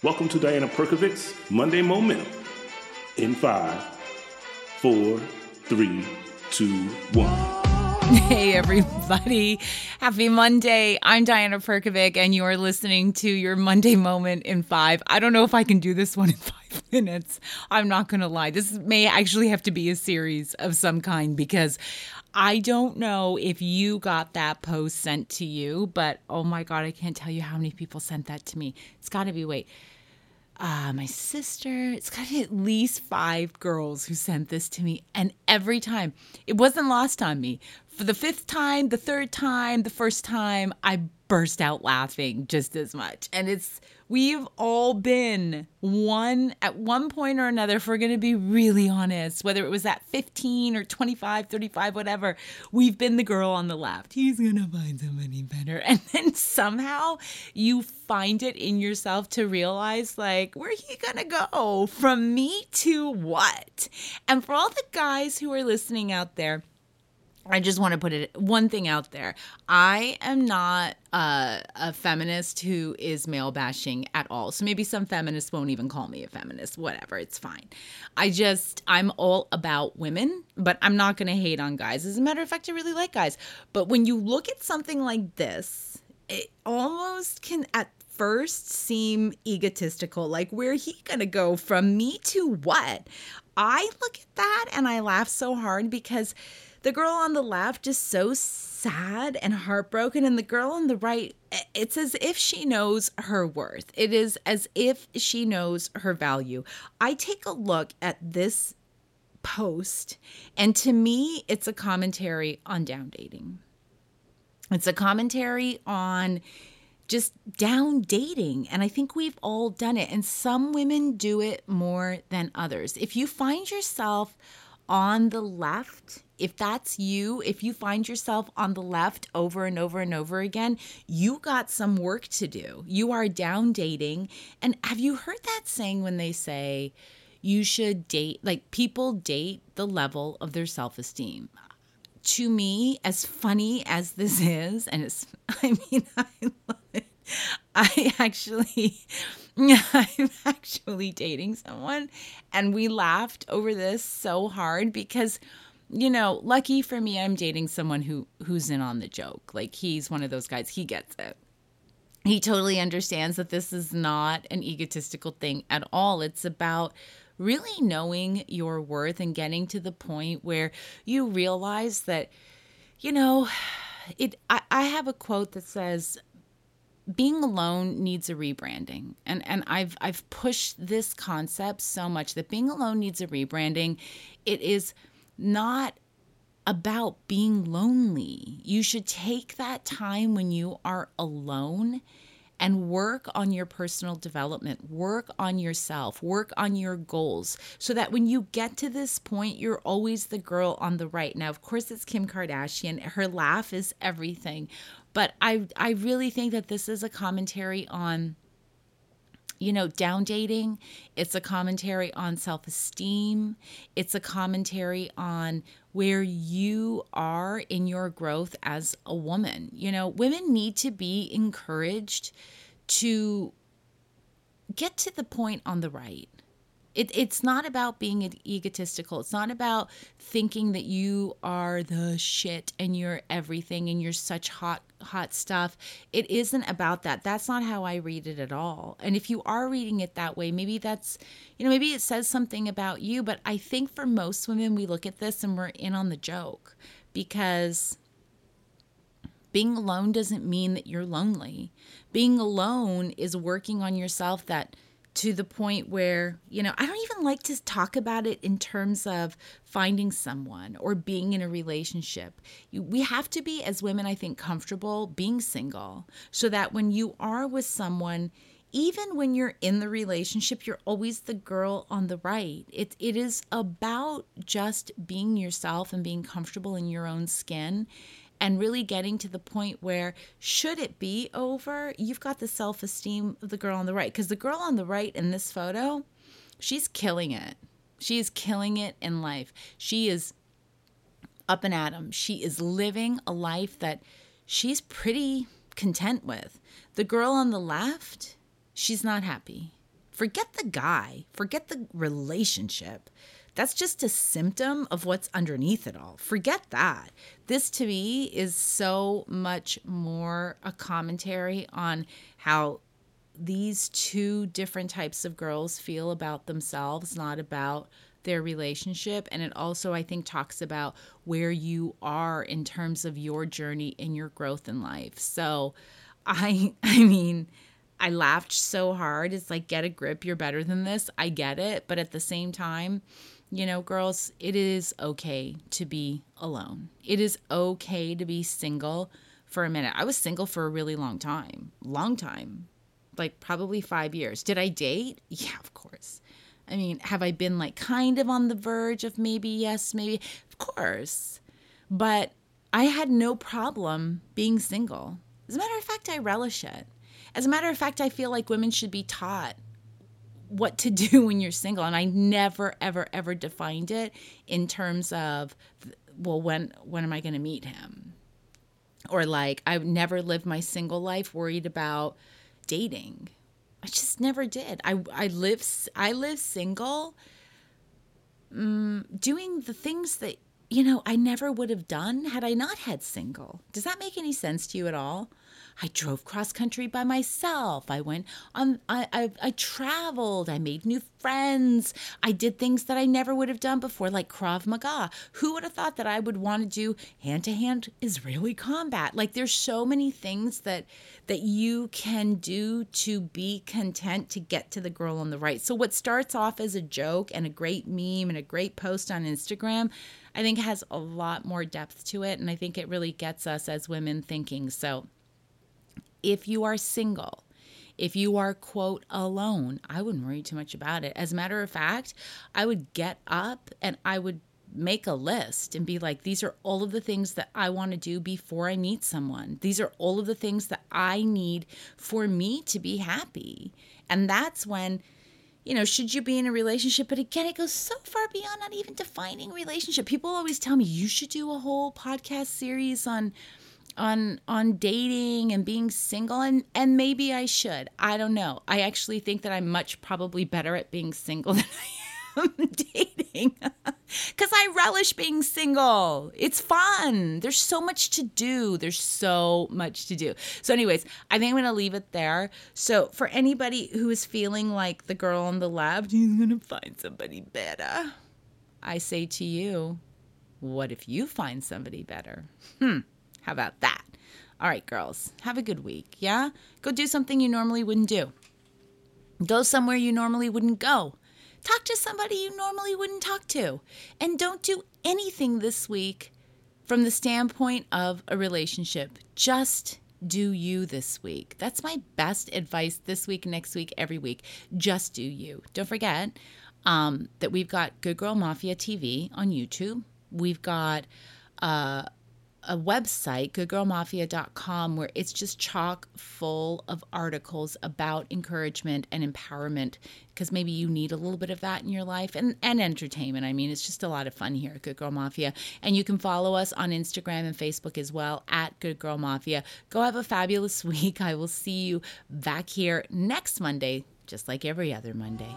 Welcome to Diana Perkovic's Monday Momentum. In five, four, three, two, one. Hey, everybody. Happy Monday. I'm Diana Perkovic, and you are listening to your Monday moment in five. I don't know if I can do this one in five minutes. I'm not going to lie. This may actually have to be a series of some kind because I don't know if you got that post sent to you, but oh my God, I can't tell you how many people sent that to me. It's got to be, wait uh, my sister. It's got to be at least five girls who sent this to me. And every time, it wasn't lost on me. For the fifth time, the third time, the first time, I burst out laughing just as much. And it's, we've all been one at one point or another, if we're going to be really honest, whether it was at 15 or 25, 35, whatever, we've been the girl on the left. He's going to find somebody better. And then somehow you find it in yourself to realize, like, where he going to go from me to what? And for all the guys who are listening out there, I just want to put it one thing out there. I am not uh, a feminist who is male bashing at all. So maybe some feminists won't even call me a feminist. Whatever, it's fine. I just I'm all about women, but I'm not going to hate on guys. As a matter of fact, I really like guys. But when you look at something like this, it almost can at first seem egotistical. Like where he going to go from me to what? I look at that and I laugh so hard because the girl on the left is so sad and heartbroken, and the girl on the right, it's as if she knows her worth. It is as if she knows her value. I take a look at this post, and to me, it's a commentary on down dating. It's a commentary on just down dating. And I think we've all done it. And some women do it more than others. If you find yourself on the left, if that's you, if you find yourself on the left over and over and over again, you got some work to do. You are down dating. And have you heard that saying when they say you should date, like people date the level of their self esteem? To me, as funny as this is, and it's, I mean, I love it. I actually I'm actually dating someone. And we laughed over this so hard because, you know, lucky for me, I'm dating someone who who's in on the joke. Like he's one of those guys, he gets it. He totally understands that this is not an egotistical thing at all. It's about really knowing your worth and getting to the point where you realize that, you know, it I, I have a quote that says being alone needs a rebranding and and I've I've pushed this concept so much that being alone needs a rebranding it is not about being lonely you should take that time when you are alone and work on your personal development, work on yourself, work on your goals so that when you get to this point, you're always the girl on the right. Now, of course, it's Kim Kardashian. Her laugh is everything. But I I really think that this is a commentary on you know, down dating. It's a commentary on self esteem. It's a commentary on where you are in your growth as a woman. You know, women need to be encouraged to get to the point on the right. It, it's not about being egotistical. It's not about thinking that you are the shit and you're everything and you're such hot hot stuff. It isn't about that. That's not how I read it at all. And if you are reading it that way, maybe that's, you know, maybe it says something about you. But I think for most women, we look at this and we're in on the joke because being alone doesn't mean that you're lonely. Being alone is working on yourself that to the point where, you know, I don't even like to talk about it in terms of finding someone or being in a relationship. You, we have to be, as women, I think, comfortable being single so that when you are with someone, even when you're in the relationship, you're always the girl on the right. It, it is about just being yourself and being comfortable in your own skin and really getting to the point where should it be over you've got the self-esteem of the girl on the right. Because the girl on the right in this photo she's killing it. She is killing it in life. She is up and at 'em. she is living a life that she's pretty content with. The girl on the left she's not happy. Forget the guy, forget the relationship. That's just a symptom of what's underneath it all. Forget that. This to me is so much more a commentary on how these two different types of girls feel about themselves, not about their relationship. And it also, I think, talks about where you are in terms of your journey and your growth in life. So, I, I mean, I laughed so hard. It's like, get a grip. You're better than this. I get it. But at the same time, you know, girls, it is okay to be alone. It is okay to be single for a minute. I was single for a really long time, long time, like probably five years. Did I date? Yeah, of course. I mean, have I been like kind of on the verge of maybe yes, maybe? Of course. But I had no problem being single. As a matter of fact, I relish it. As a matter of fact, I feel like women should be taught what to do when you're single. And I never, ever, ever defined it in terms of, well, when when am I going to meet him? Or like, I've never lived my single life worried about dating. I just never did. I I live I live single, um, doing the things that you know I never would have done had I not had single. Does that make any sense to you at all? I drove cross country by myself. I went on, I, I, I, traveled. I made new friends. I did things that I never would have done before, like Krav Maga. Who would have thought that I would want to do hand to hand Israeli combat? Like there's so many things that that you can do to be content to get to the girl on the right. So what starts off as a joke and a great meme and a great post on Instagram, I think has a lot more depth to it. And I think it really gets us as women thinking. So if you are single, if you are, quote, alone, I wouldn't worry too much about it. As a matter of fact, I would get up and I would make a list and be like, these are all of the things that I want to do before I meet someone. These are all of the things that I need for me to be happy. And that's when, you know, should you be in a relationship? But again, it goes so far beyond not even defining relationship. People always tell me you should do a whole podcast series on on on dating and being single and and maybe I should. I don't know. I actually think that I'm much probably better at being single than I am dating. Cuz I relish being single. It's fun. There's so much to do. There's so much to do. So anyways, I think I'm going to leave it there. So for anybody who is feeling like the girl on the left, he's going to find somebody better. I say to you, what if you find somebody better? Hmm. How about that? All right, girls, have a good week. Yeah? Go do something you normally wouldn't do. Go somewhere you normally wouldn't go. Talk to somebody you normally wouldn't talk to. And don't do anything this week from the standpoint of a relationship. Just do you this week. That's my best advice this week, next week, every week. Just do you. Don't forget um, that we've got Good Girl Mafia TV on YouTube. We've got uh, a website, goodgirlmafia.com, where it's just chock full of articles about encouragement and empowerment because maybe you need a little bit of that in your life and, and entertainment. I mean, it's just a lot of fun here at Good Girl Mafia. And you can follow us on Instagram and Facebook as well at Good Girl Mafia. Go have a fabulous week. I will see you back here next Monday, just like every other Monday.